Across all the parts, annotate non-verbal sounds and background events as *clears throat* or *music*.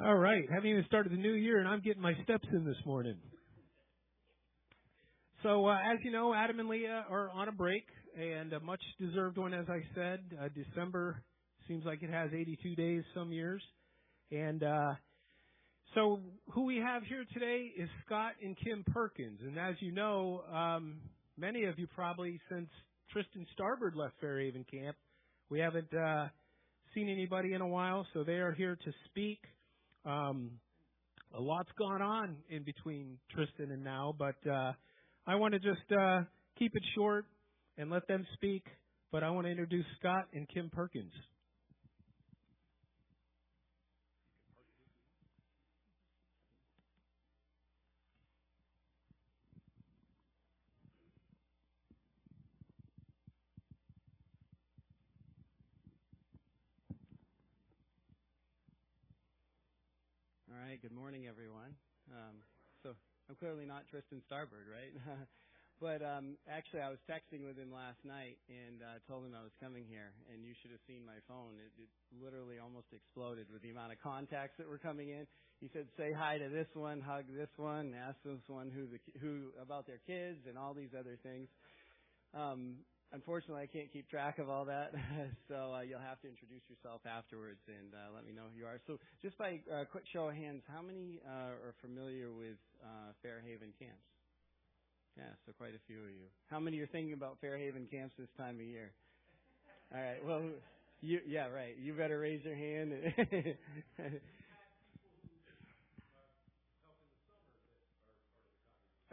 All right. Haven't even started the new year, and I'm getting my steps in this morning. So, uh, as you know, Adam and Leah are on a break, and a much deserved one, as I said. Uh, December seems like it has 82 days some years. And uh, so, who we have here today is Scott and Kim Perkins. And as you know, um, many of you probably, since Tristan Starbird left Fairhaven Camp, we haven't uh, seen anybody in a while, so they are here to speak. Um, a lot's gone on in between Tristan and now, but uh, I want to just uh, keep it short and let them speak. But I want to introduce Scott and Kim Perkins. Good morning, everyone. Um, so I'm clearly not Tristan Starbird, right? *laughs* but um, actually, I was texting with him last night and uh, told him I was coming here. And you should have seen my phone. It, it literally almost exploded with the amount of contacts that were coming in. He said, "Say hi to this one, hug this one, ask this one who the who about their kids and all these other things." Um, Unfortunately, I can't keep track of all that, *laughs* so uh, you'll have to introduce yourself afterwards and uh, let me know who you are. So, just by uh, quick show of hands, how many uh, are familiar with uh, Fairhaven camps? Yeah, so quite a few of you. How many are thinking about Fairhaven camps this time of year? All right. Well, you yeah, right. You better raise your hand. *laughs*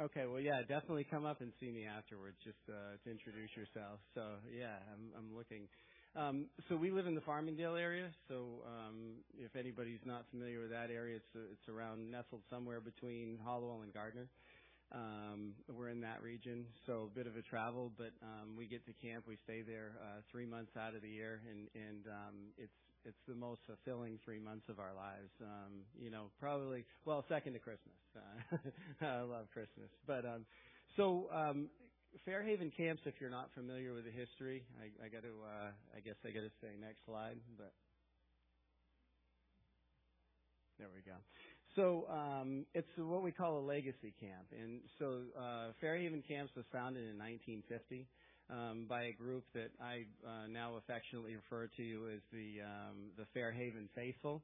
Okay, well, yeah, definitely come up and see me afterwards, just uh, to introduce yourself. So, yeah, I'm, I'm looking. Um, so we live in the Farmingdale area. So, um, if anybody's not familiar with that area, it's uh, it's around nestled somewhere between Hallowell and Gardiner. Um, we're in that region, so a bit of a travel, but um, we get to camp. We stay there uh, three months out of the year, and and um, it's it's the most fulfilling three months of our lives. Um, you know, probably well, second to Christmas. Uh, *laughs* I love Christmas, but um, so um, Fairhaven camps. If you're not familiar with the history, I, I got to. Uh, I guess I got to say next slide, but there we go. So um, it's what we call a legacy camp, and so uh, Fairhaven Camps was founded in 1950 um, by a group that I uh, now affectionately refer to as the um, the Fairhaven Faithful.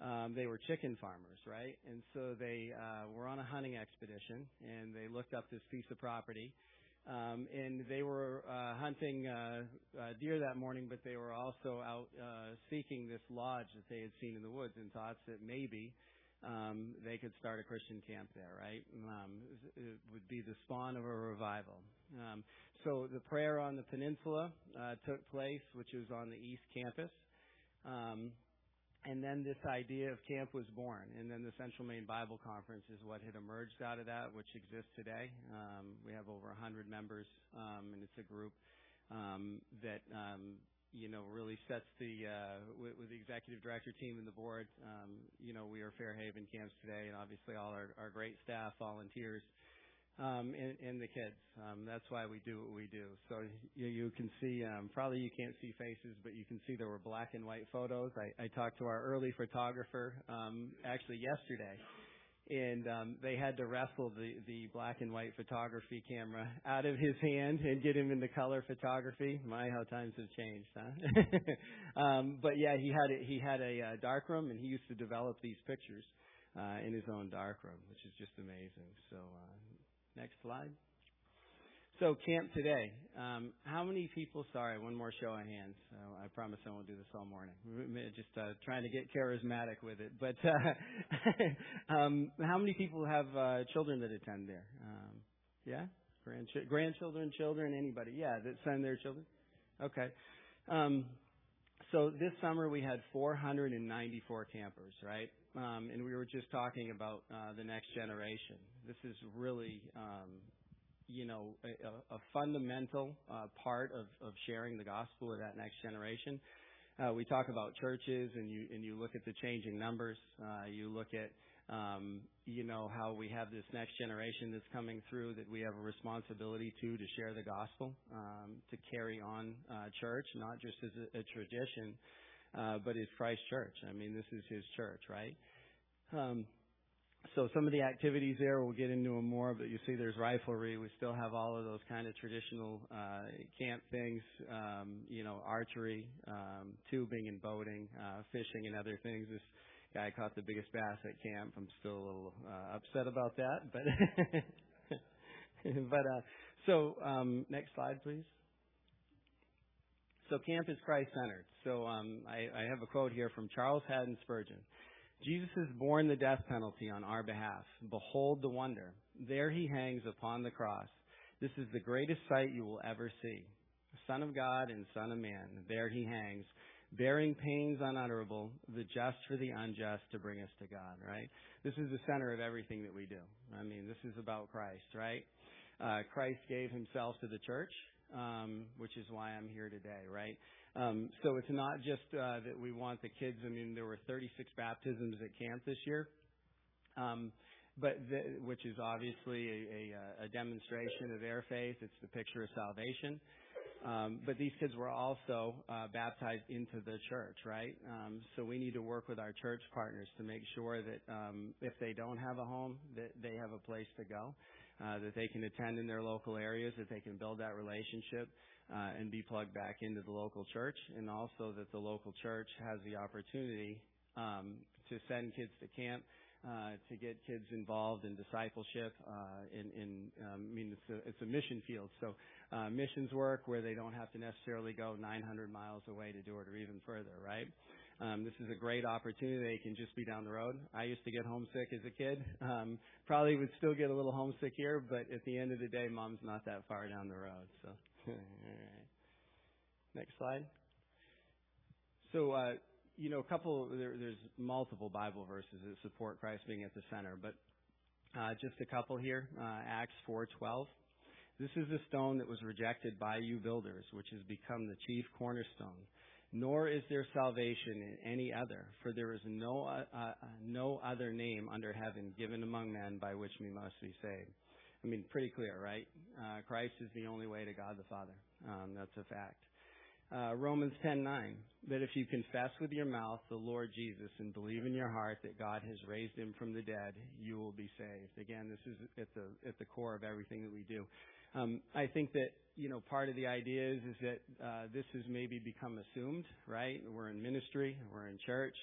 Um, they were chicken farmers, right? And so they uh, were on a hunting expedition, and they looked up this piece of property. Um, and they were uh, hunting uh, uh, deer that morning, but they were also out uh, seeking this lodge that they had seen in the woods, and thought that maybe um, they could start a Christian camp there, right? Um, it would be the spawn of a revival. Um, so the prayer on the peninsula uh, took place, which was on the East Campus. Um, and then this idea of camp was born. And then the Central Maine Bible Conference is what had emerged out of that, which exists today. Um, we have over 100 members, um, and it's a group um, that um, you know, really sets the uh, with, with the executive director team and the board. Um, you know, we are Fairhaven Camps today, and obviously all our, our great staff, volunteers, um, and, and the kids. Um, that's why we do what we do. So you, you can see, um, probably you can't see faces, but you can see there were black and white photos. I, I talked to our early photographer um, actually yesterday and um, they had to wrestle the the black and white photography camera out of his hand and get him into color photography. My, how times have changed, huh? *laughs* um, but yeah, he had a, he had a uh, dark room, and he used to develop these pictures uh, in his own dark room, which is just amazing. So, uh, next slide. So camp today. Um, how many people? Sorry, one more show of hands. Uh, I promise I won't do this all morning. Just uh, trying to get charismatic with it. But uh, *laughs* um, how many people have uh, children that attend there? Um, yeah, Grandch- grandchildren, children, anybody? Yeah, that send their children. Okay. Um, so this summer we had 494 campers, right? Um, and we were just talking about uh, the next generation. This is really um, you know, a, a fundamental uh, part of, of sharing the gospel with that next generation. Uh, we talk about churches, and you and you look at the changing numbers. Uh, you look at um, you know how we have this next generation that's coming through that we have a responsibility to to share the gospel, um, to carry on uh, church, not just as a, a tradition, uh, but as Christ Church. I mean, this is His church, right? Um, so some of the activities there, we'll get into them more, but you see there's riflery. We still have all of those kind of traditional uh, camp things, um, you know, archery, um, tubing and boating, uh, fishing and other things. This guy caught the biggest bass at camp. I'm still a little uh, upset about that, but *laughs* but uh, so um, next slide, please. So camp is Christ centered. So um, I, I have a quote here from Charles Haddon Spurgeon. Jesus has borne the death penalty on our behalf. Behold the wonder. There he hangs upon the cross. This is the greatest sight you will ever see. Son of God and Son of Man. There he hangs, bearing pains unutterable, the just for the unjust to bring us to God, right? This is the center of everything that we do. I mean, this is about Christ, right? Uh, Christ gave himself to the church, um, which is why I'm here today, right? Um, so it's not just uh, that we want the kids. I mean, there were 36 baptisms at camp this year, um, but the, which is obviously a, a, a demonstration of their faith. It's the picture of salvation. Um, but these kids were also uh, baptized into the church, right? Um, so we need to work with our church partners to make sure that um, if they don't have a home, that they have a place to go, uh, that they can attend in their local areas, that they can build that relationship uh, and be plugged back into the local church, and also that the local church has the opportunity um, to send kids to camp, uh, to get kids involved in discipleship. Uh, in, in um, I mean, it's a, it's a mission field, so uh, missions work where they don't have to necessarily go 900 miles away to do it, or even further, right? Um, this is a great opportunity. They can just be down the road. I used to get homesick as a kid. Um, probably would still get a little homesick here, but at the end of the day, mom's not that far down the road. So *laughs* All right. Next slide. So, uh, you know, a couple, there, there's multiple Bible verses that support Christ being at the center, but uh, just a couple here. Uh, Acts 4:12. This is the stone that was rejected by you builders, which has become the chief cornerstone. Nor is there salvation in any other, for there is no uh, uh, no other name under heaven given among men by which we must be saved. I mean, pretty clear, right? Uh, Christ is the only way to God the Father. Um, that's a fact. Uh, Romans 10:9. That if you confess with your mouth the Lord Jesus and believe in your heart that God has raised him from the dead, you will be saved. Again, this is at the at the core of everything that we do. Um, I think that you know part of the idea is is that uh, this has maybe become assumed, right? We're in ministry, we're in church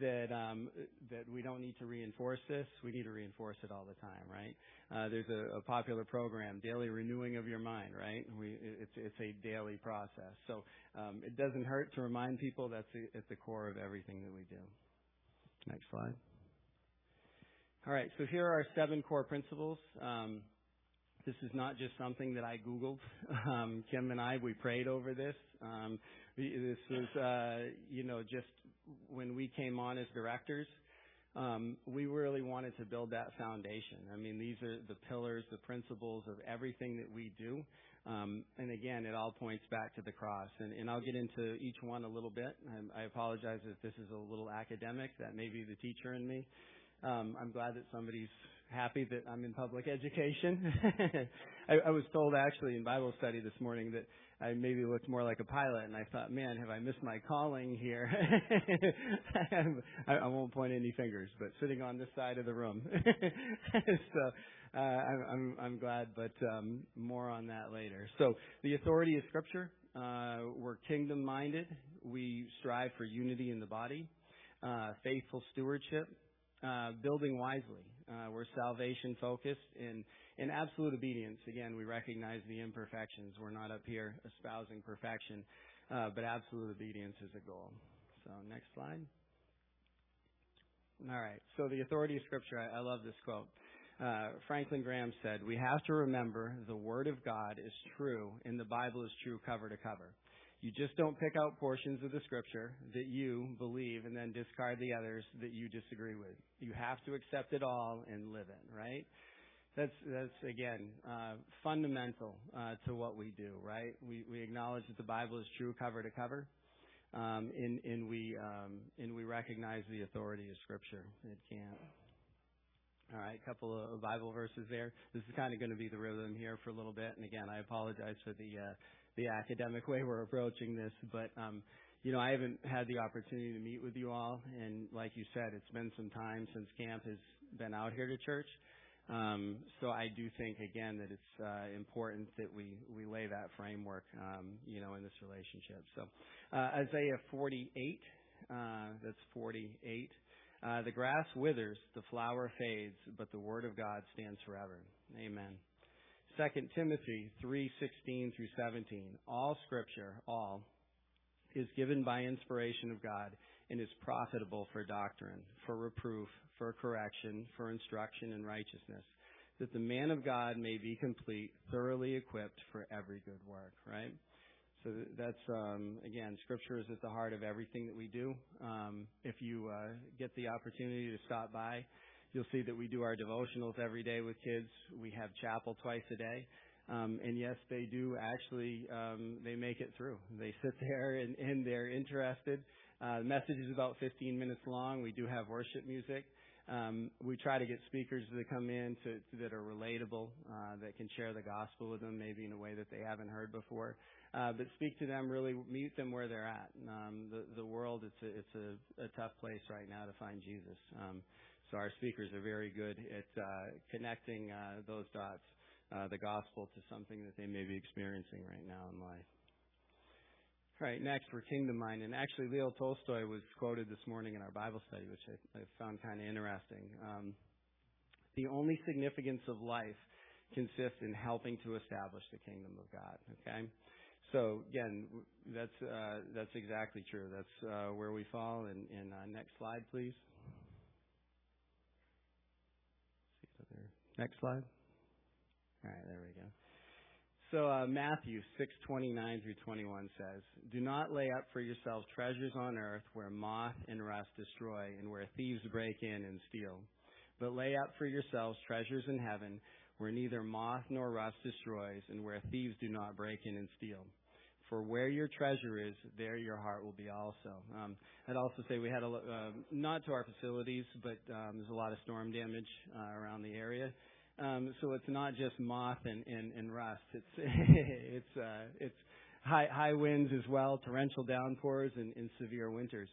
that um, that we don't need to reinforce this. We need to reinforce it all the time, right? Uh, there's a, a, popular program, daily renewing of your mind, right? We, it's it's a daily process, so um, it doesn't hurt to remind people that's at the core of everything that we do. Next slide. All right, so here are seven core principles. Um, this is not just something that I Googled. *laughs* Um, Kim and I, we prayed over this. Um, this was, uh, you know, just when we came on as directors, um, we really wanted to build that foundation. I mean, these are the pillars, the principles of everything that we do. Um, and again, it all points back to the cross. And, and I'll get into each one a little bit. I, I apologize if this is a little academic. That may be the teacher in me. Um, I'm glad that somebody's happy that I'm in public education. *laughs* I, I was told actually in Bible study this morning that I maybe looked more like a pilot, and I thought, man, have I missed my calling here? *laughs* I, I won't point any fingers, but sitting on this side of the room. *laughs* so uh, I'm, I'm, I'm glad, but um, more on that later. So the authority of Scripture. Uh, we're kingdom minded. We strive for unity in the body, uh, faithful stewardship, uh, building wisely. Uh, we're salvation focused and in absolute obedience. Again, we recognize the imperfections. We're not up here espousing perfection, uh, but absolute obedience is a goal. So next slide. All right. So the authority of Scripture. I, I love this quote. Uh, Franklin Graham said, "We have to remember the Word of God is true, and the Bible is true cover to cover." You just don't pick out portions of the scripture that you believe and then discard the others that you disagree with. You have to accept it all and live it, right? That's that's again uh, fundamental uh, to what we do, right? We we acknowledge that the Bible is true cover to cover, um, and and we um, and we recognize the authority of Scripture. It can't. All right, a couple of Bible verses there. This is kind of going to be the rhythm here for a little bit, and again, I apologize for the uh, the academic way we're approaching this, but um, you know, I haven't had the opportunity to meet with you all, and like you said, it's been some time since camp has been out here to church. Um, so I do think again that it's uh, important that we we lay that framework, um, you know, in this relationship. So uh, Isaiah 48, uh, that's 48. Uh, the grass withers, the flower fades, but the word of God stands forever. Amen. Second Timothy 3:16 through 17. All Scripture, all, is given by inspiration of God and is profitable for doctrine, for reproof, for correction, for instruction in righteousness, that the man of God may be complete, thoroughly equipped for every good work, right? So that's, um, again, Scripture is at the heart of everything that we do. Um, if you uh, get the opportunity to stop by, you'll see that we do our devotionals every day with kids. We have chapel twice a day. Um, and yes, they do actually, um, they make it through. They sit *laughs* there and, and they're interested. Uh, the message is about 15 minutes long. We do have worship music. Um, we try to get speakers that come in to, that are relatable, uh, that can share the gospel with them, maybe in a way that they haven't heard before. Uh, but speak to them, really meet them where they're at. Um, the, the world, it's a, it's a, a tough place right now to find Jesus. Um, our speakers are very good at uh, connecting uh, those dots, uh, the gospel, to something that they may be experiencing right now in life. All right, next we're kingdom minded. And actually, Leo Tolstoy was quoted this morning in our Bible study, which I, I found kind of interesting. Um, the only significance of life consists in helping to establish the kingdom of God. Okay, so again, that's uh, that's exactly true. That's uh, where we fall. And, and uh, next slide, please. Next slide. All right, there we go. So uh, Matthew 6:29 through 21 says, "Do not lay up for yourselves treasures on earth where moth and rust destroy and where thieves break in and steal, but lay up for yourselves treasures in heaven where neither moth nor rust destroys and where thieves do not break in and steal." For where your treasure is, there your heart will be also. Um, I'd also say we had a uh, not to our facilities, but um, there's a lot of storm damage uh, around the area. Um, so it's not just moth and, and, and rust. It's *laughs* it's uh, it's high high winds as well, torrential downpours, and, and severe winters.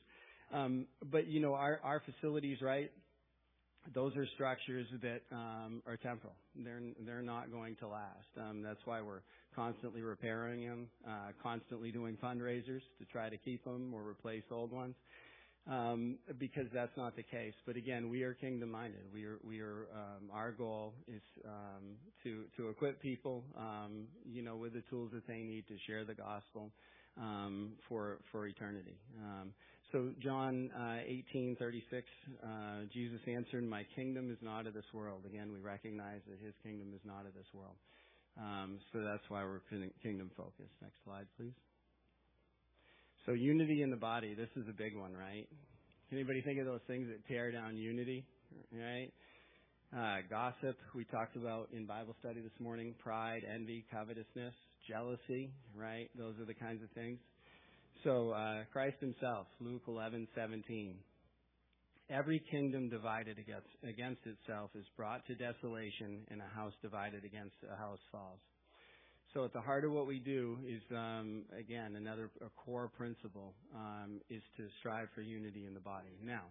Um, but you know our our facilities, right? Those are structures that um, are temporal. They're they're not going to last. Um, that's why we're constantly repairing them, uh, constantly doing fundraisers to try to keep them or replace old ones um, because that's not the case. But again, we are kingdom minded. We are, we are, um, our goal is um, to to equip people, um, you know, with the tools that they need to share the gospel for for eternity. So John uh, 18:36, uh, Jesus answered, "My kingdom is not of this world." Again, we recognize that His kingdom is not of this world. Um, so that's why we're kingdom focused. Next slide, please. So unity in the body, this is a big one, right? Anybody think of those things that tear down unity, right? Uh, gossip, we talked about in Bible study this morning. Pride, envy, covetousness, jealousy, right? Those are the kinds of things. So uh, Christ Himself, Luke 11:17. Every kingdom divided against, against itself is brought to desolation, and a house divided against a house falls. So at the heart of what we do is, um, again, another core principle um, is to strive for unity in the body. Now,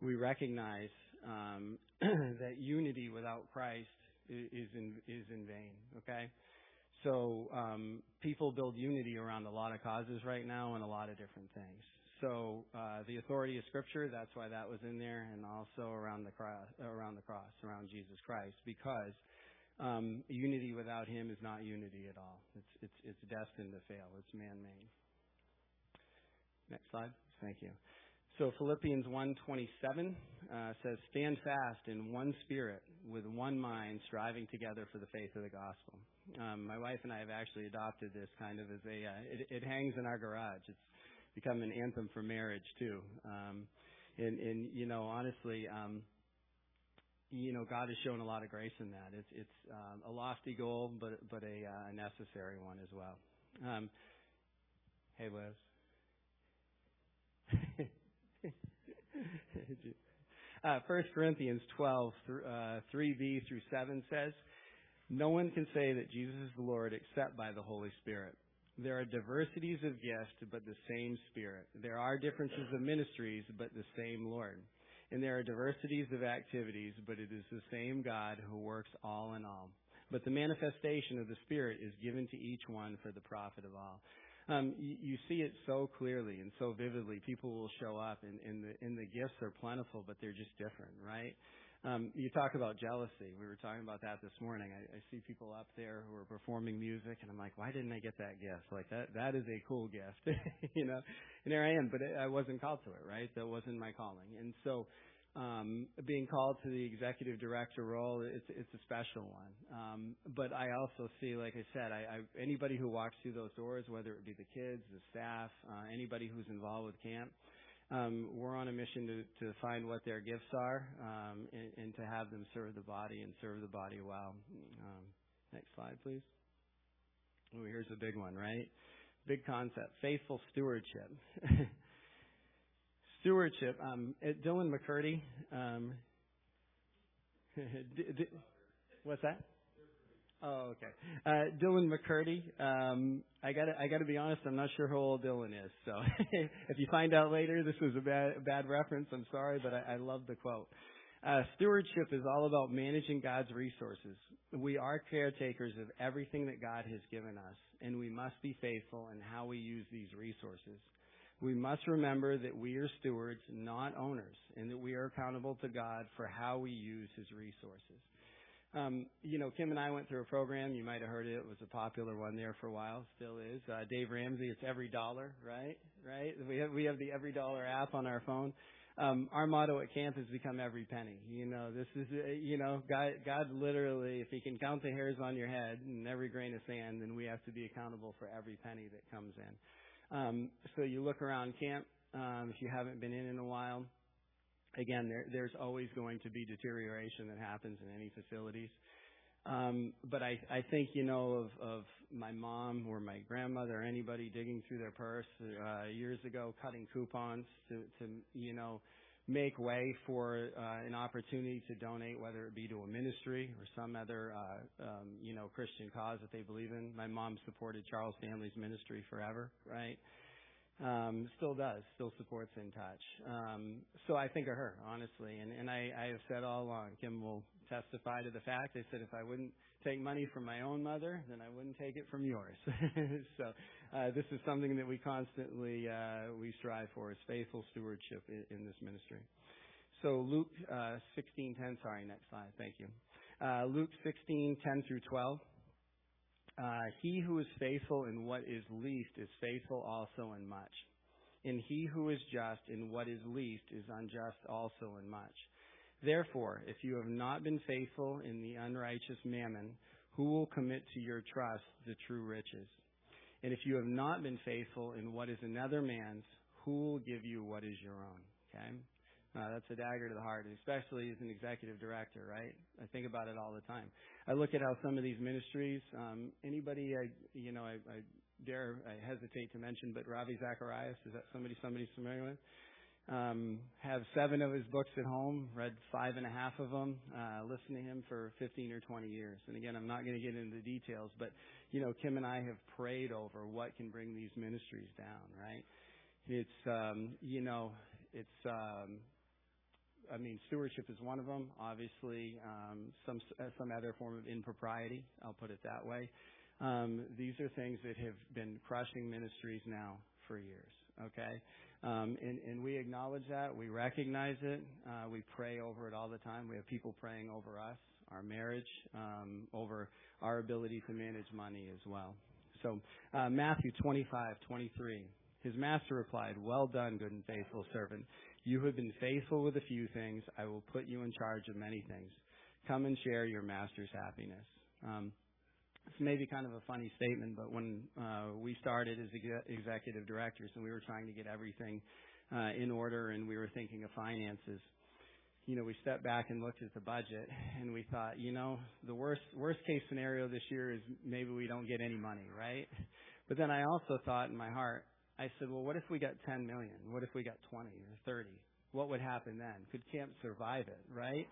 we recognize um, *clears throat* that unity without Christ is in is in vain. Okay, so um, people build unity around a lot of causes right now and a lot of different things. So uh, the authority of Scripture, that's why that was in there, and also around the cross, around the cross, around Jesus Christ, because um, unity without Him is not unity at all. It's it's it's destined to fail. It's man-made. Next slide. Thank you. So Philippians 1:27 uh, says, "Stand fast in one spirit, with one mind, striving together for the faith of the gospel." Um, my wife and I have actually adopted this kind of as a. Uh, it, it hangs in our garage. It's become an anthem for marriage too. Um, and, and you know, honestly, um, you know, God has shown a lot of grace in that. It's it's um, a lofty goal, but but a uh, necessary one as well. Um, hey, Liz. *laughs* uh, 1 Corinthians 12, uh, 3b through 7 says, No one can say that Jesus is the Lord except by the Holy Spirit. There are diversities of gifts, but the same Spirit. There are differences of ministries, but the same Lord. And there are diversities of activities, but it is the same God who works all in all. But the manifestation of the Spirit is given to each one for the profit of all. Um, you, you see it so clearly and so vividly. People will show up, and, and the and the gifts are plentiful, but they're just different, right? Um, you talk about jealousy. We were talking about that this morning. I, I see people up there who are performing music, and I'm like, why didn't I get that gift? Like that, that is a cool gift, *laughs* you know. And there I am, but I wasn't called to it, right? That wasn't my calling. And so, um, being called to the executive director role, it's it's a special one. Um, but I also see, like I said, I, I anybody who walks through those doors, whether it be the kids, the staff, uh, anybody who's involved with camp um, we're on a mission to, to find what their gifts are um, and, and, to have them serve the body and serve the body well. Um, next slide, please. Oh, here's a big one, right? Big concept: faithful stewardship. *laughs* stewardship. Um, Dylan McCurdy. Um, *laughs* d- d- what's that? Oh, okay. Uh, Dylan McCurdy. Um, I got I got to be honest. I'm not sure how old Dylan is. So *laughs* if you find out later, this was a bad bad reference. I'm sorry, but I, I love the quote. Uh, stewardship is all about managing God's resources. We are caretakers of everything that God has given us, and we must be faithful in how we use these resources. We must remember that we are stewards, not owners, and that we are accountable to God for how we use His resources. Um, you know, Kim and I went through a program. You might have heard it. It was a popular one there for a while. Still is. Uh, Dave Ramsey. It's every dollar, right? Right. We have we have the every dollar app on our phone. Um, our motto at camp has become every penny. You know, this is uh, you know, God God literally, if He can count the hairs on your head and every grain of sand, then we have to be accountable for every penny that comes in. Um, so you look around camp. Um, if you haven't been in in a while, again, there, there's always going to be deterioration that happens in any facilities. Um, but I, I think, you know, of, of my mom or my grandmother or anybody digging through their purse uh, years ago, cutting coupons to, to you know, make way for uh, an opportunity to donate, whether it be to a ministry or some other, uh, um, you know, Christian cause that they believe in. My mom supported Charles Stanley's ministry forever, right? Um, still does, still supports In Touch. Um, so I think of her, honestly, and, and I, I have said all along, Kim will testify to the fact. I said if I wouldn't take money from my own mother, then I wouldn't take it from yours. *laughs* so uh, this is something that we constantly uh, we strive for is faithful stewardship in, in this ministry. So Luke uh, 16:10. Sorry, next slide. Thank you. Uh, Luke 16:10 through 12. Uh, he who is faithful in what is least is faithful also in much. And he who is just in what is least is unjust also in much. Therefore, if you have not been faithful in the unrighteous mammon, who will commit to your trust the true riches? And if you have not been faithful in what is another man's, who will give you what is your own? Okay? Uh, that's a dagger to the heart, especially as an executive director, right? I think about it all the time. I look at how some of these ministries, um, anybody, I, you know, I, I dare, I hesitate to mention, but Ravi Zacharias, is that somebody somebody's familiar with? Um, have seven of his books at home, read five and a half of them, uh, listened to him for 15 or 20 years. And again, I'm not going to get into the details, but, you know, Kim and I have prayed over what can bring these ministries down, right? It's, um, you know, it's, um, I mean, stewardship is one of them. Obviously, um, some uh, some other form of impropriety. I'll put it that way. Um, these are things that have been crushing ministries now for years. Okay, um, and, and we acknowledge that. We recognize it. Uh, we pray over it all the time. We have people praying over us, our marriage, um, over our ability to manage money as well. So, uh, Matthew 25, 23. His master replied, Well done, good and faithful servant. You have been faithful with a few things. I will put you in charge of many things. Come and share your master's happiness. Um, it's maybe kind of a funny statement, but when uh, we started as ex- executive directors and we were trying to get everything uh, in order and we were thinking of finances, you know, we stepped back and looked at the budget and we thought, you know, the worst worst case scenario this year is maybe we don't get any money, right? But then I also thought in my heart, I said, well, what if we got 10 million? What if we got 20 or 30? What would happen then? Could camp survive it, right?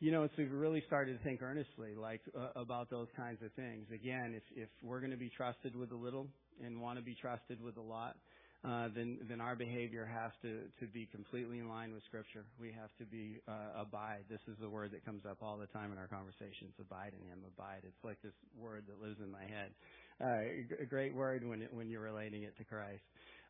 You know, so we really started to think earnestly, like, uh, about those kinds of things. Again, if, if we're going to be trusted with a little, and want to be trusted with a lot, uh, then then our behavior has to to be completely in line with Scripture. We have to be uh, abide. This is the word that comes up all the time in our conversations. Abide in Him. Abide. It's like this word that lives in my head. Uh, a great word when it, when you're relating it to Christ.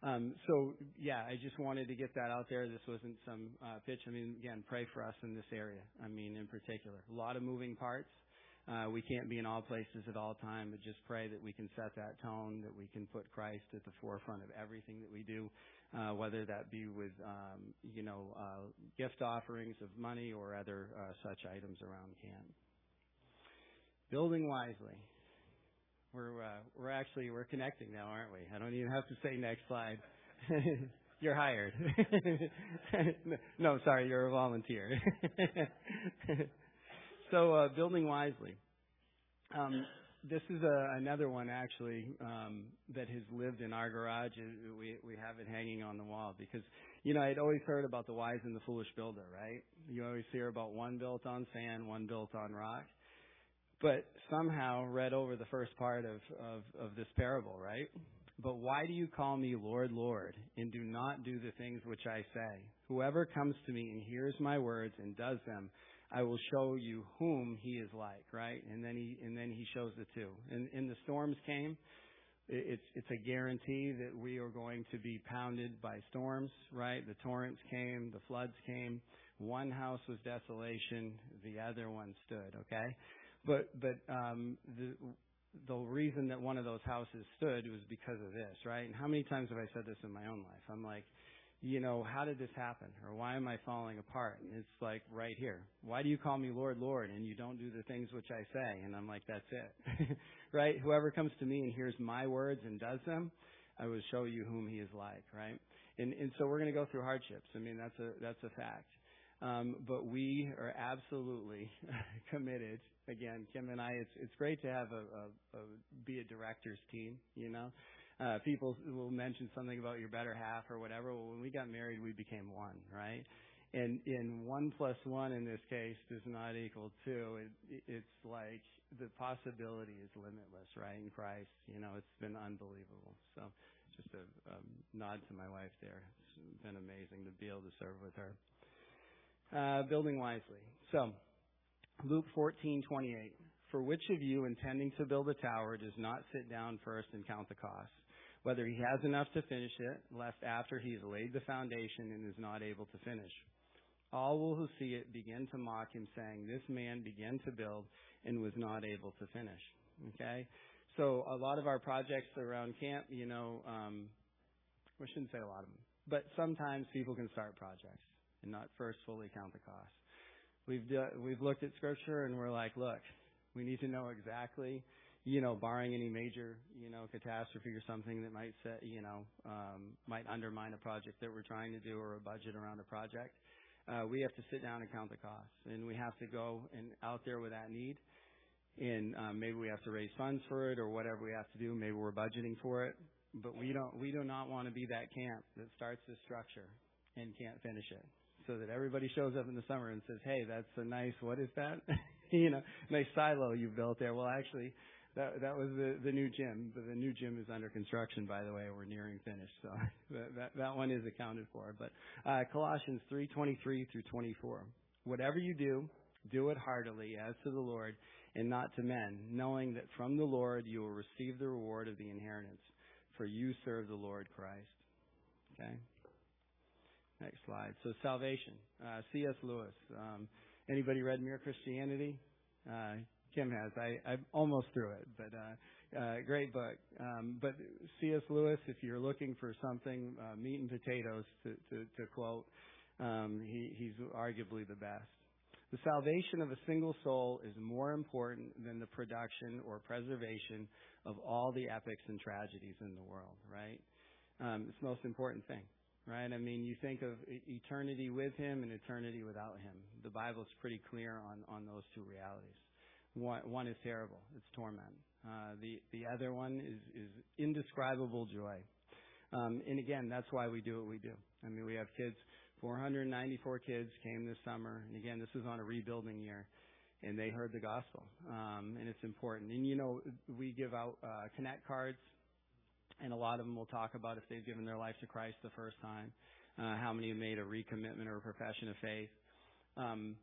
Um, so yeah, I just wanted to get that out there. This wasn't some uh, pitch. I mean, again, pray for us in this area. I mean, in particular, a lot of moving parts. Uh, we can't be in all places at all time, but just pray that we can set that tone, that we can put Christ at the forefront of everything that we do, uh, whether that be with, um, you know, uh, gift offerings of money or other uh, such items around camp. Building wisely. We're uh, we're actually we're connecting now, aren't we? I don't even have to say next slide. *laughs* you're hired. *laughs* no, sorry, you're a volunteer. *laughs* so uh, building wisely. Um, this is a, another one actually um, that has lived in our garage. We we have it hanging on the wall because you know I'd always heard about the wise and the foolish builder, right? You always hear about one built on sand, one built on rock but somehow read over the first part of, of, of this parable, right? But why do you call me Lord, Lord, and do not do the things which I say? Whoever comes to me and hears my words and does them, I will show you whom he is like, right? And then he and then he shows the two. And, and the storms came. It's it's a guarantee that we are going to be pounded by storms, right? The torrents came, the floods came. One house was desolation, the other one stood, okay? But but um, the the reason that one of those houses stood was because of this, right? And how many times have I said this in my own life? I'm like, you know, how did this happen? Or why am I falling apart? And it's like right here. Why do you call me Lord, Lord, and you don't do the things which I say? And I'm like, that's it. *laughs* right? Whoever comes to me and hears my words and does them, I will show you whom he is like, right? And and so we're going to go through hardships. I mean, that's a that's a fact. Um, but we are absolutely *laughs* committed again, Kim and I, it's it's great to have a, a, a be a director's team. You know, uh, people will mention something about your better half or whatever. Well, when we got married, we became one, right? And in one plus one in this case does not equal two. It, it's like the possibility is limitless, right? In Christ, you know, it's been unbelievable. So, just a um, nod to my wife there. It's been amazing to be able to serve with her. Uh, building wisely. So. Luke 14:28. For which of you intending to build a tower does not sit down first and count the cost, whether he has enough to finish it, lest after he has laid the foundation and is not able to finish? All will who see it begin to mock him, saying, This man began to build and was not able to finish. Okay? So a lot of our projects around camp, you know, um, we shouldn't say a lot of them, but sometimes people can start projects and not first fully count the cost we've we've looked at scripture and we're like, look, we need to know exactly, you know, barring any major, you know, catastrophe or something that might set, you know, um, might undermine a project that we're trying to do or a budget around a project. Uh, we have to sit down and count the costs, and we have to go and out there with that need. And um, maybe we have to raise funds for it, or whatever we have to do. Maybe we're budgeting for it, but we don't. We do not want to be that camp that starts this structure and can't finish it so that everybody shows up in the summer and says, "Hey, that's a nice what is that? *laughs* you know, nice silo you built there." Well, actually, that that was the the new gym, but the new gym is under construction. By the way, we're nearing finish, so *laughs* that that, that one is accounted for. But uh, Colossians three twenty three through twenty four. Whatever you do, do it heartily as to the Lord and not to men, knowing that from the Lord you will receive the reward of the inheritance, for you serve the Lord Christ. Okay. Next slide. So salvation. Uh, C.S. Lewis. Um, anybody read Mere Christianity? Uh, Kim has. I, I'm almost through it, but uh, uh, great book. Um, but C.S. Lewis, if you're looking for something uh, meat and potatoes to, to, to quote, um, he, he's arguably the best. The salvation of a single soul is more important than the production or preservation of all the epics and tragedies in the world, right? Um, it's the most important thing right? I mean, you think of eternity with Him and eternity without Him. The Bible's pretty clear on, on those two realities. One, one is terrible, it's torment. Uh, the, the other one is, is indescribable joy. Um, and again, that's why we do what we do. I mean, we have kids, 494 kids came this summer, and again, this is on a rebuilding year, and they heard the gospel, um, and it's important. And you know, we give out uh, connect cards and a lot of them will talk about if they've given their life to Christ the first time, uh, how many have made a recommitment or a profession of faith. Um,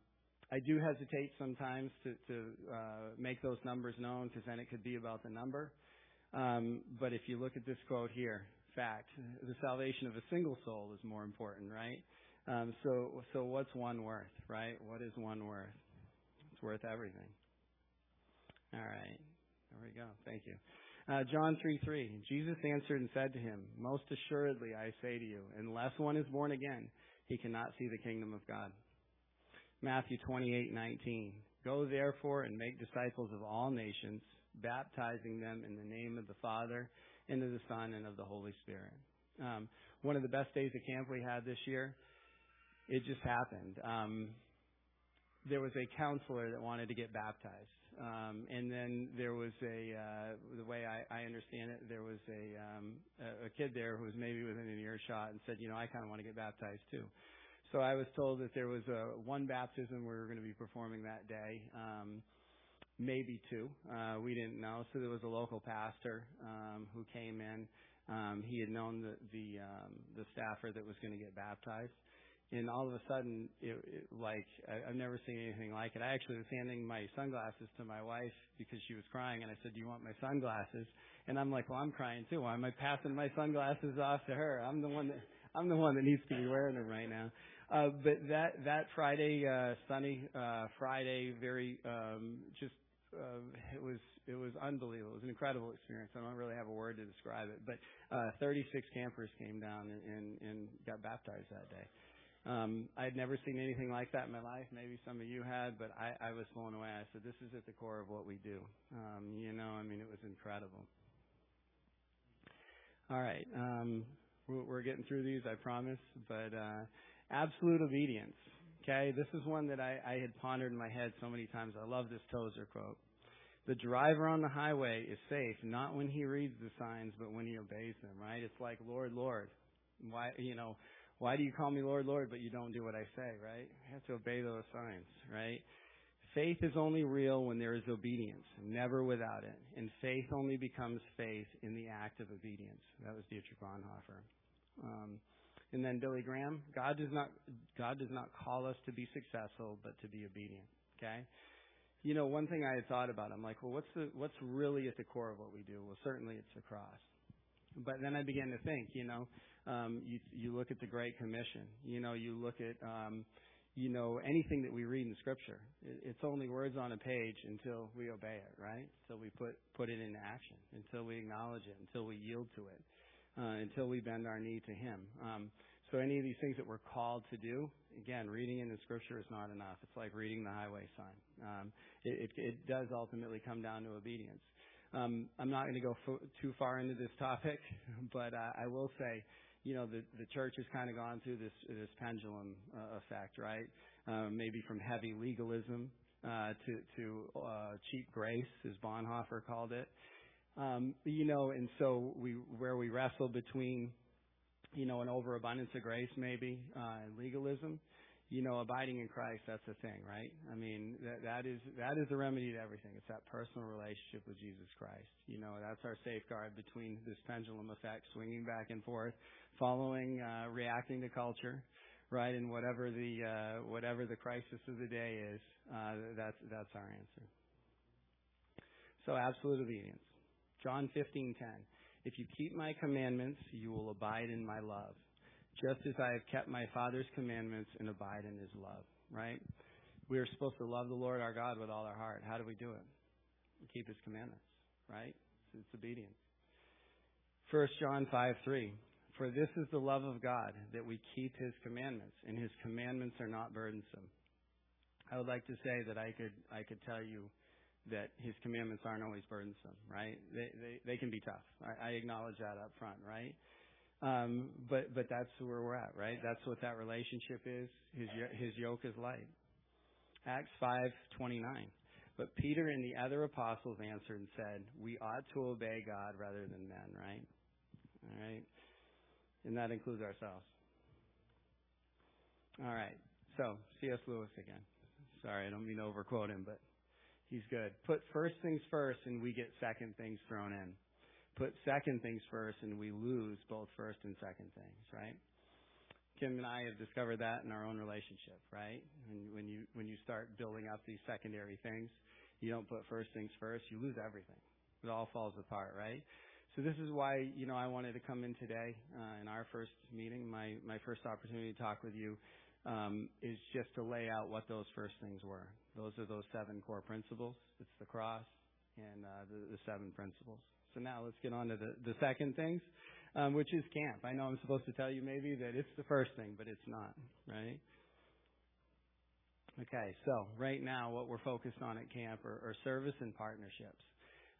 I do hesitate sometimes to, to uh, make those numbers known because then it could be about the number. Um, but if you look at this quote here, fact, the salvation of a single soul is more important, right? Um, so, so what's one worth, right? What is one worth? It's worth everything. All right. There we go. Thank you. Uh, John 3 3. Jesus answered and said to him, Most assuredly I say to you, unless one is born again, he cannot see the kingdom of God. Matthew 28:19. Go therefore and make disciples of all nations, baptizing them in the name of the Father, and of the Son, and of the Holy Spirit. Um, one of the best days of camp we had this year, it just happened. Um, there was a counselor that wanted to get baptized. Um, and then there was a, uh, the way I, understand it, there was a, um, a, a kid there who was maybe within an earshot and said, you know, I kind of want to get baptized too. So I was told that there was a one baptism we were going to be performing that day, um, maybe two. Uh, we didn't know. So there was a local pastor who came in. He had known the the, the staffer that was going to get baptized, and all of a sudden, it, it, like I, I've never seen anything like it. I actually was handing my sunglasses to my wife because she was crying, and I said, "Do you want my sunglasses?" And I'm like, "Well, I'm crying too. Why am I passing my sunglasses off to her? I'm the one that I'm the one that needs to be wearing them right now." Uh, but that that Friday, uh, sunny uh, Friday, very um, just uh, it was it was unbelievable. It was an incredible experience. I don't really have a word to describe it, but uh, 36 campers came down and, and, and got baptized that day. Um, I had never seen anything like that in my life. Maybe some of you had, but I, I was blown away. I said, "This is at the core of what we do." Um, you know, I mean, it was incredible. All right, um, we're, we're getting through these, I promise. But uh, absolute obedience. Okay, this is one that I, I had pondered in my head so many times. I love this Tozer quote. The driver on the highway is safe not when he reads the signs, but when he obeys them. Right? It's like, Lord, Lord, why? You know why do you call me Lord, Lord, but you don't do what I say, right? You have to obey those signs, right? Faith is only real when there is obedience, never without it. And faith only becomes faith in the act of obedience. That was Dietrich Bonhoeffer. Um, and then Billy Graham, God does not God does not call us to be successful, but to be obedient. Okay? You know, one thing I had thought about, I'm like, well, what's the what's really at the core of what we do? Well, certainly it's the cross. But then I began to think, you know, um, you, you look at the Great Commission. You know, you look at, um, you know, anything that we read in Scripture. It, it's only words on a page until we obey it, right? Until we put put it into action, until we acknowledge it, until we yield to it, uh, until we bend our knee to Him. Um, so any of these things that we're called to do, again, reading in the Scripture is not enough. It's like reading the highway sign. Um, it, it, it does ultimately come down to obedience. Um, I'm not going to go fo- too far into this topic, *laughs* but uh, I will say you know, the, the church has kind of gone through this, this pendulum uh, effect, right? Uh, maybe from heavy legalism uh, to, to uh, cheap grace, as Bonhoeffer called it. Um, you know, and so we, where we wrestle between, you know, an overabundance of grace maybe uh, and legalism, you know, abiding in Christ, that's the thing, right? I mean, that, that is that is the remedy to everything. It's that personal relationship with Jesus Christ. You know, that's our safeguard between this pendulum effect, swinging back and forth, following, uh, reacting to culture, right? And whatever the uh, whatever the crisis of the day is, uh, that's that's our answer. So, absolute obedience. John 15:10. If you keep my commandments, you will abide in my love just as I have kept my Father's commandments and abide in his love, right? We are supposed to love the Lord our God with all our heart. How do we do it? We keep his commandments, right? It's, it's obedience. 1 John 5 3. For this is the love of God, that we keep his commandments, and his commandments are not burdensome. I would like to say that I could I could tell you that his commandments aren't always burdensome, right? They they, they can be tough. I, I acknowledge that up front, right? Um, but but that's where we're at, right? That's what that relationship is. His his yoke is light. Acts five twenty nine. But Peter and the other apostles answered and said, "We ought to obey God rather than men." Right? All right. And that includes ourselves. All right. So C.S. Lewis again. Sorry, I don't mean to overquote him, but he's good. Put first things first, and we get second things thrown in. put second things first and we lose both first and second things, right? Kim and I have discovered that in our own relationship, right? When, when you when you start building up these secondary things, you don't put first things first, you lose everything. It all falls apart, right? So this is why you know I wanted to come in today uh, in our first meeting, my my first opportunity to talk with you um, is just to lay out what those first things were. Those are those seven core principles. It's the cross and uh, the, the seven principles. So now let's get on to the, the second things, um, which is camp. I know I'm supposed to tell you maybe that it's the first thing, but it's not, right? Okay, so right now what we're focused on at camp are, are service and partnerships.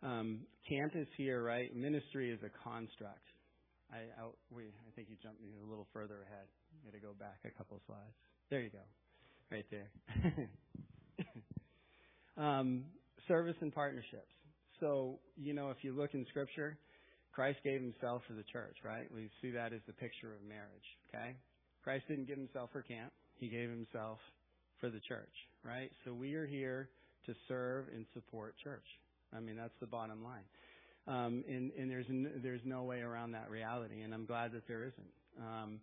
Um, camp is here, right? Ministry is a construct. I, I, we, I think you jumped me a little further ahead. You got to go back a couple slides. There you go, right there. *laughs* um, service and partnerships. So, you know, if you look in Scripture, Christ gave himself for the church, right? We see that as the picture of marriage, okay? Christ didn't give himself for camp. He gave himself for the church, right? So we are here to serve and support church. I mean, that's the bottom line. Um, and, and there's n- there's no way around that reality, and I'm glad that there isn't. Um,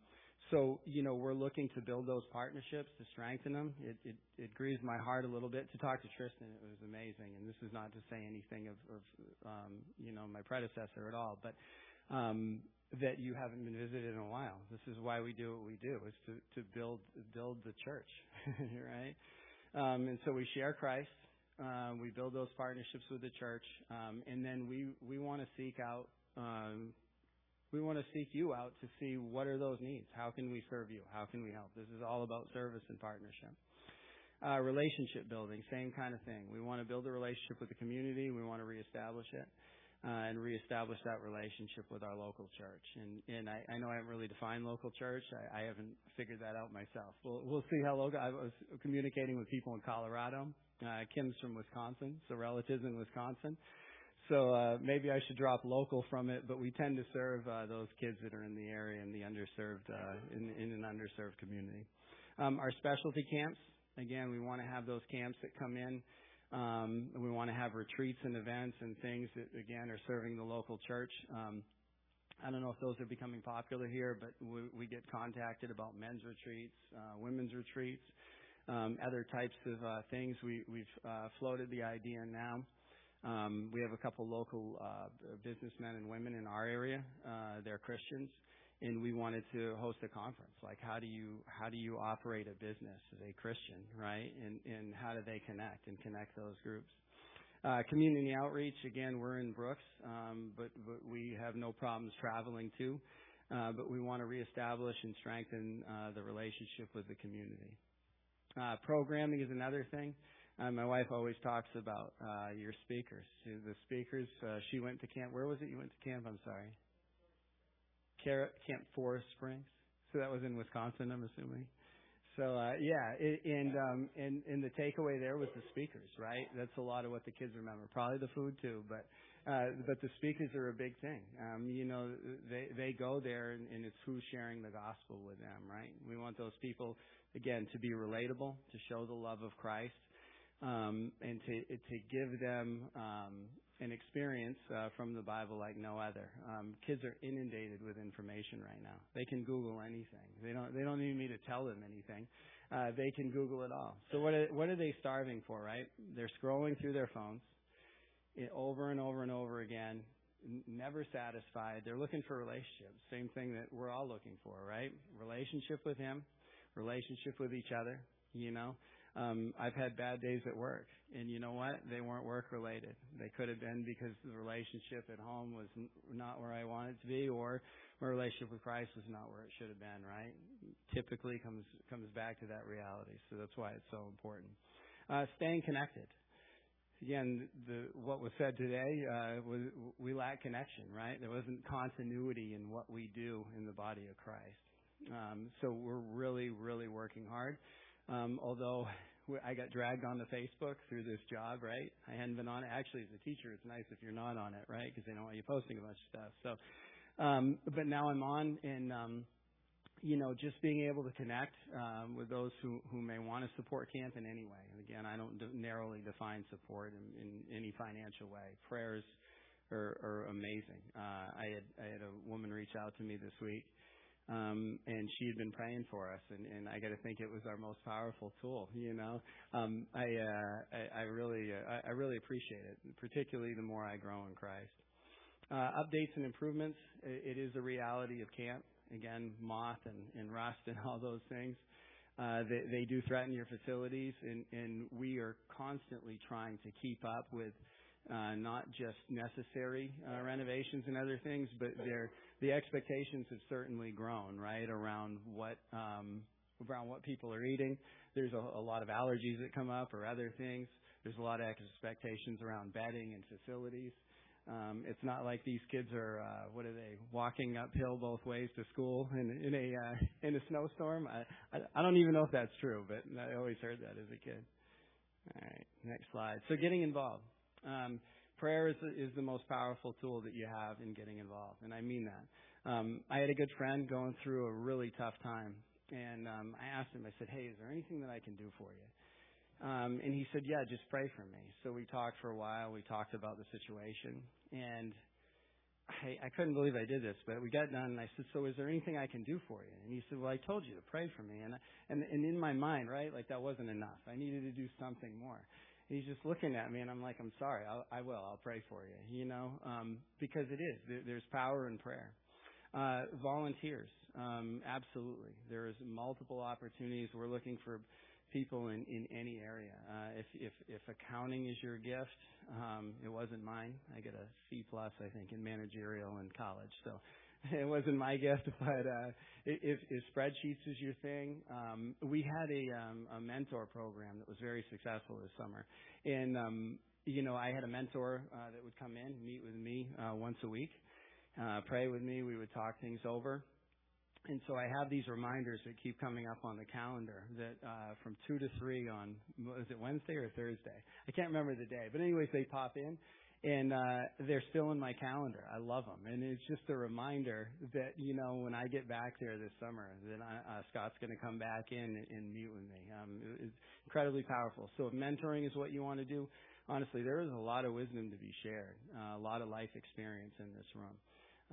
so you know we're looking to build those partnerships to strengthen them. It, it it grieves my heart a little bit to talk to Tristan. It was amazing, and this is not to say anything of, of um, you know my predecessor at all, but um, that you haven't been visited in a while. This is why we do what we do is to to build build the church, *laughs* right? Um, and so we share Christ. Uh, we build those partnerships with the church, um, and then we we want to seek out. Um, we want to seek you out to see what are those needs. How can we serve you? How can we help? This is all about service and partnership. Uh, relationship building, same kind of thing. We want to build a relationship with the community. We want to reestablish it and reestablish that relationship with our local church. And, and I, I know I haven't really defined local church. I, I haven't figured that out myself. We'll, we'll see how local. I was communicating with people in Colorado uh, Kim's from Wisconsin, so relatives in Wisconsin. So uh, maybe I should drop local from it, but we tend to serve uh, those kids that are in the area in the underserved uh, in, in an underserved community. Um, our specialty camps, again, we want to have those camps that come in. Um, we want to have retreats and events and things that again are serving the local church. Um, I don't know if those are becoming popular here, but we, we get contacted about men's retreats, uh, women's retreats um, other types of uh, things. We, we've uh, floated the idea now. Um, we have a couple local uh, businessmen and women in our area. Uh, they're Christians, and we wanted to host a conference. Like, how do you how do you operate a business as a Christian, right? And and how do they connect and connect those groups? Uh, community outreach. Again, we're in Brooks, um, but, but we have no problems traveling too. Uh, but we want to reestablish and strengthen uh, the relationship with the community. Uh, programming is another thing. Uh, my wife always talks about uh, your speakers. The speakers. She went to camp. Where was it? You went to camp. I'm sorry. Camp Forest Springs. So that was in Wisconsin, I'm assuming. So uh, yeah, it, and um, and and the takeaway there was the speakers, right? That's a lot of what the kids remember. Probably the food too, but uh, but the speakers are a big thing. Um, you know, they they go there, and, and it's who's sharing the gospel with them, right? We want those people again, to be relatable, to show the love of Christ, um, and to to give them um, an experience uh, from the Bible like no other. Um, kids are inundated with information right now. They can Google anything. They don't they don't need me to tell them anything. Uh, they can Google it all. So what are, what are they starving for? Right? They're scrolling through their phones it, over and over and over again. Never satisfied. They're looking for relationships. Same thing that we're all looking for, right? Relationship with Him, relationship with each other, you know. Um, I've had bad days at work, and you know what? They weren't work related. They could have been because the relationship at home was not where I wanted to be, or my relationship with Christ was not where it should have been. Right? Typically comes comes back to that reality. So that's why it's so important. Uh, staying connected. Again, the, what was said today uh, was we lack connection. Right? There wasn't continuity in what we do in the body of Christ. Um, so we're really, really working hard. Um, although I got dragged onto Facebook through this job, right? I hadn't been on it. Actually, as a teacher, it's nice if you're not on it, right? Because they don't want you posting a bunch of stuff. So, um, but now I'm on, and um, you know, just being able to connect um, with those who who may want to support camp in any way. And again, I don't de- narrowly define support in, in any financial way. Prayers are, are amazing. Uh, I had I had a woman reach out to me this week, and she had been praying for us, and, and I got to think it was our most powerful tool. You know, um, I, uh, I I really uh, I, I really appreciate it, particularly the more I grow in Christ. Uh, updates and improvements. It, it is a reality of camp. Again, moth and, and rust and *laughs* all those things. Uh, they, they do threaten your facilities, and, and we are constantly trying to keep up with uh, not just necessary uh, renovations and other things, but the expectations have certainly grown, right, around what um, around what people are eating. There's a, a lot of allergies that come up or other things. There's a lot of expectations around bedding and facilities. Um, it's not like these kids are uh, what are they walking uphill both ways to school in, in a uh, in a snowstorm. I, I I don't even know if that's true, but I always heard that as a kid. All right, next slide. So getting involved. Um, prayer is, is the most powerful tool that you have in getting involved, and I mean that. Um, I had a good friend going through a really tough time, and um, I asked him. I said, "Hey, is there anything that I can do for you?" Um, and he said, "Yeah, just pray for me." So we talked for a while. We talked about the situation, and I, I couldn't believe I did this, but we got done, and I said, "So is there anything I can do for you?" And he said, "Well, I told you to pray for me." And and and in my mind, right, like that wasn't enough. I needed to do something more he's just looking at me and I'm like, I'm sorry, I'll, I will, I'll pray for you, you know, um, because it is, There, there's power in prayer. Uh, volunteers, um, absolutely. There's multiple opportunities. We're looking for people in, in any area. Uh, if, if, if accounting is your gift, um, it wasn't mine. I get a C plus, I think, in managerial in college. So *laughs* it wasn't my gift, *laughs* but uh, if, if spreadsheets is your thing, um, we had a, um, a mentor program that was very successful this summer, and um, you know I had a mentor uh, that would come in, meet with me uh, once a week, uh, pray with me. We would talk things over, and so I have these reminders that keep coming up on the calendar that uh, from two to three on was it Wednesday or Thursday? I can't remember the day, but anyways, they pop in and uh, they're still in my calendar. I love them, and it's just a reminder that you know when I get back there this summer, then I, uh, Scott's going to come back in and, and meet with me. Um, it's incredibly powerful. So if mentoring is what you want to do, honestly, there is a lot of wisdom to be shared, uh, a lot of life experience in this room.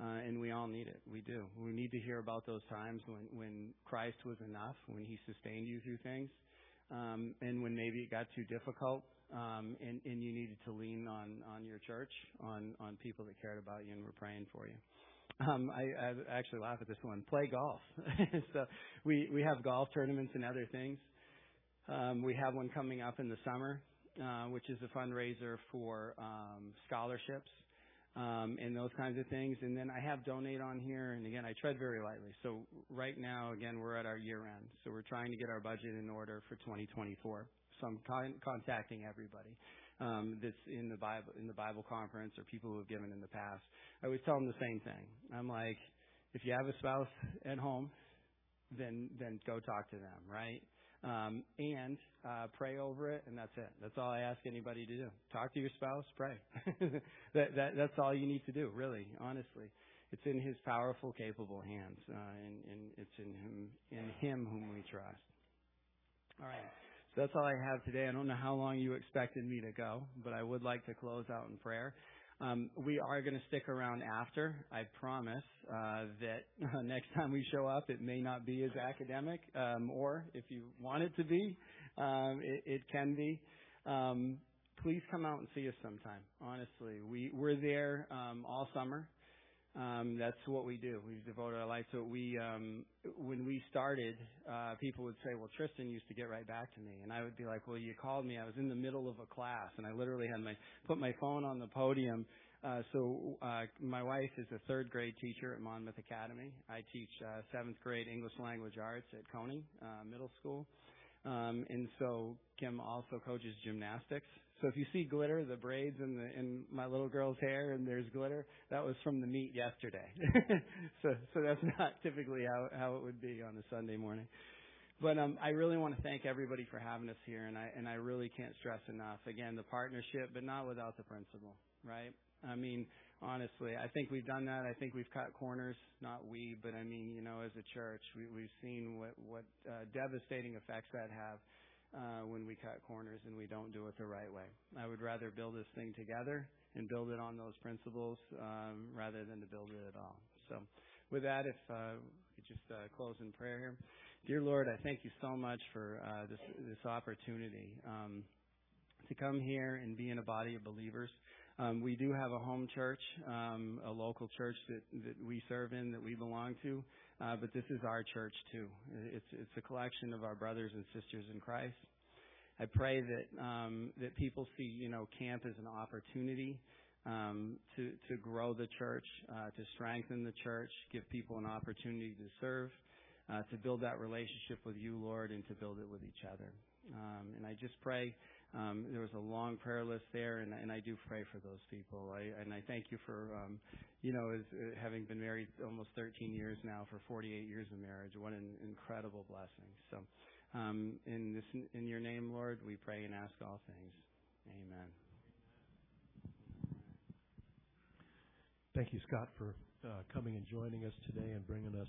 Uh, and we all need it. We do. We need to hear about those times when, when Christ was enough, when He sustained you through things, um, and when maybe it got too difficult, um, and, and you needed to lean on, on your church, on, on people that cared about you and were praying for you. Um, I, I actually laugh at this one. Play golf. *laughs* so we, we have golf tournaments and other things. Um, we have one coming up in the summer, uh, which is a fundraiser for um, scholarships um, and those kinds of things. And then I have donate on here, and again, I tread very lightly. So right now, again, we're at our year end, so we're trying to get our budget in order for 2024. I'm con- contacting everybody um, that's in the Bible in the Bible conference or people who have given in the past. I always tell them the same thing. I'm like, if you have a spouse at home, then then go talk to them, right? Um, and uh, pray over it, and that's it. That's all I ask anybody to do. Talk to your spouse, pray. *laughs* that, that that's all you need to do, really, honestly. It's in His powerful, capable hands, uh, and, and it's in Him in Him whom we trust. All right. That's all I have today. I don't know how long you expected me to go, but I would like to close out in prayer. Um, we are going to stick around after. I promise uh, that uh, *laughs* next time we show up, it may not be as academic, um, or if you want it to be, um, it, it, can be. Um, please come out and see us sometime. Honestly, we we're there um, all summer. Um, that's what we do. We've devoted our life to it. We, um, when we started, uh, people would say, "Well, Tristan used to get right back to me," and I would be like, "Well, you called me. I was in the middle of a class, and I literally had my put my phone on the podium." Uh, so, uh, my wife is a third grade teacher at Monmouth Academy. I teach uh, seventh grade English language arts at Cony uh, Middle School, um, and so Kim also coaches gymnastics. So if you see glitter, the braids in the in my little girl's hair, and there's glitter, that was from the meet yesterday. *laughs* so so that's *laughs* not typically how how it would be on a Sunday morning. But um, I really want to thank everybody for having us here, and I and I really can't stress enough again the partnership, but not without the principle, right? I mean, honestly, I think we've done that. I think we've cut corners, not we, but I mean, you know, as a church, we, we've seen what what uh, devastating effects that have uh, when we cut corners and we don't do it the right way. I would rather build this thing together and build it on those principles um, rather than to build it at all. So, with that, if uh, we just uh, close in prayer here. Dear Lord, I thank you so much for uh, this this opportunity um, to come here and be in a body of believers. Um, we do have a home church, um, a local church that, that we serve in, that we belong to, uh, but this is our church too. It's it's a collection of our brothers and sisters in Christ. I pray that um, that people see you know camp as an opportunity um, to to grow the church, uh, to strengthen the church, give people an opportunity to serve, uh, to build that relationship with you, Lord, and to build it with each other. Um, and I just pray um, there was a long prayer list there, and, and I do pray for those people. I, and I thank you for, um, you know, as, uh, having been married almost 13 years now, for 48 years of marriage. What an incredible blessing. So, um, in this, in your name, Lord, we pray and ask all things. Amen. Thank you, Scott, for uh, coming and joining us today and bringing us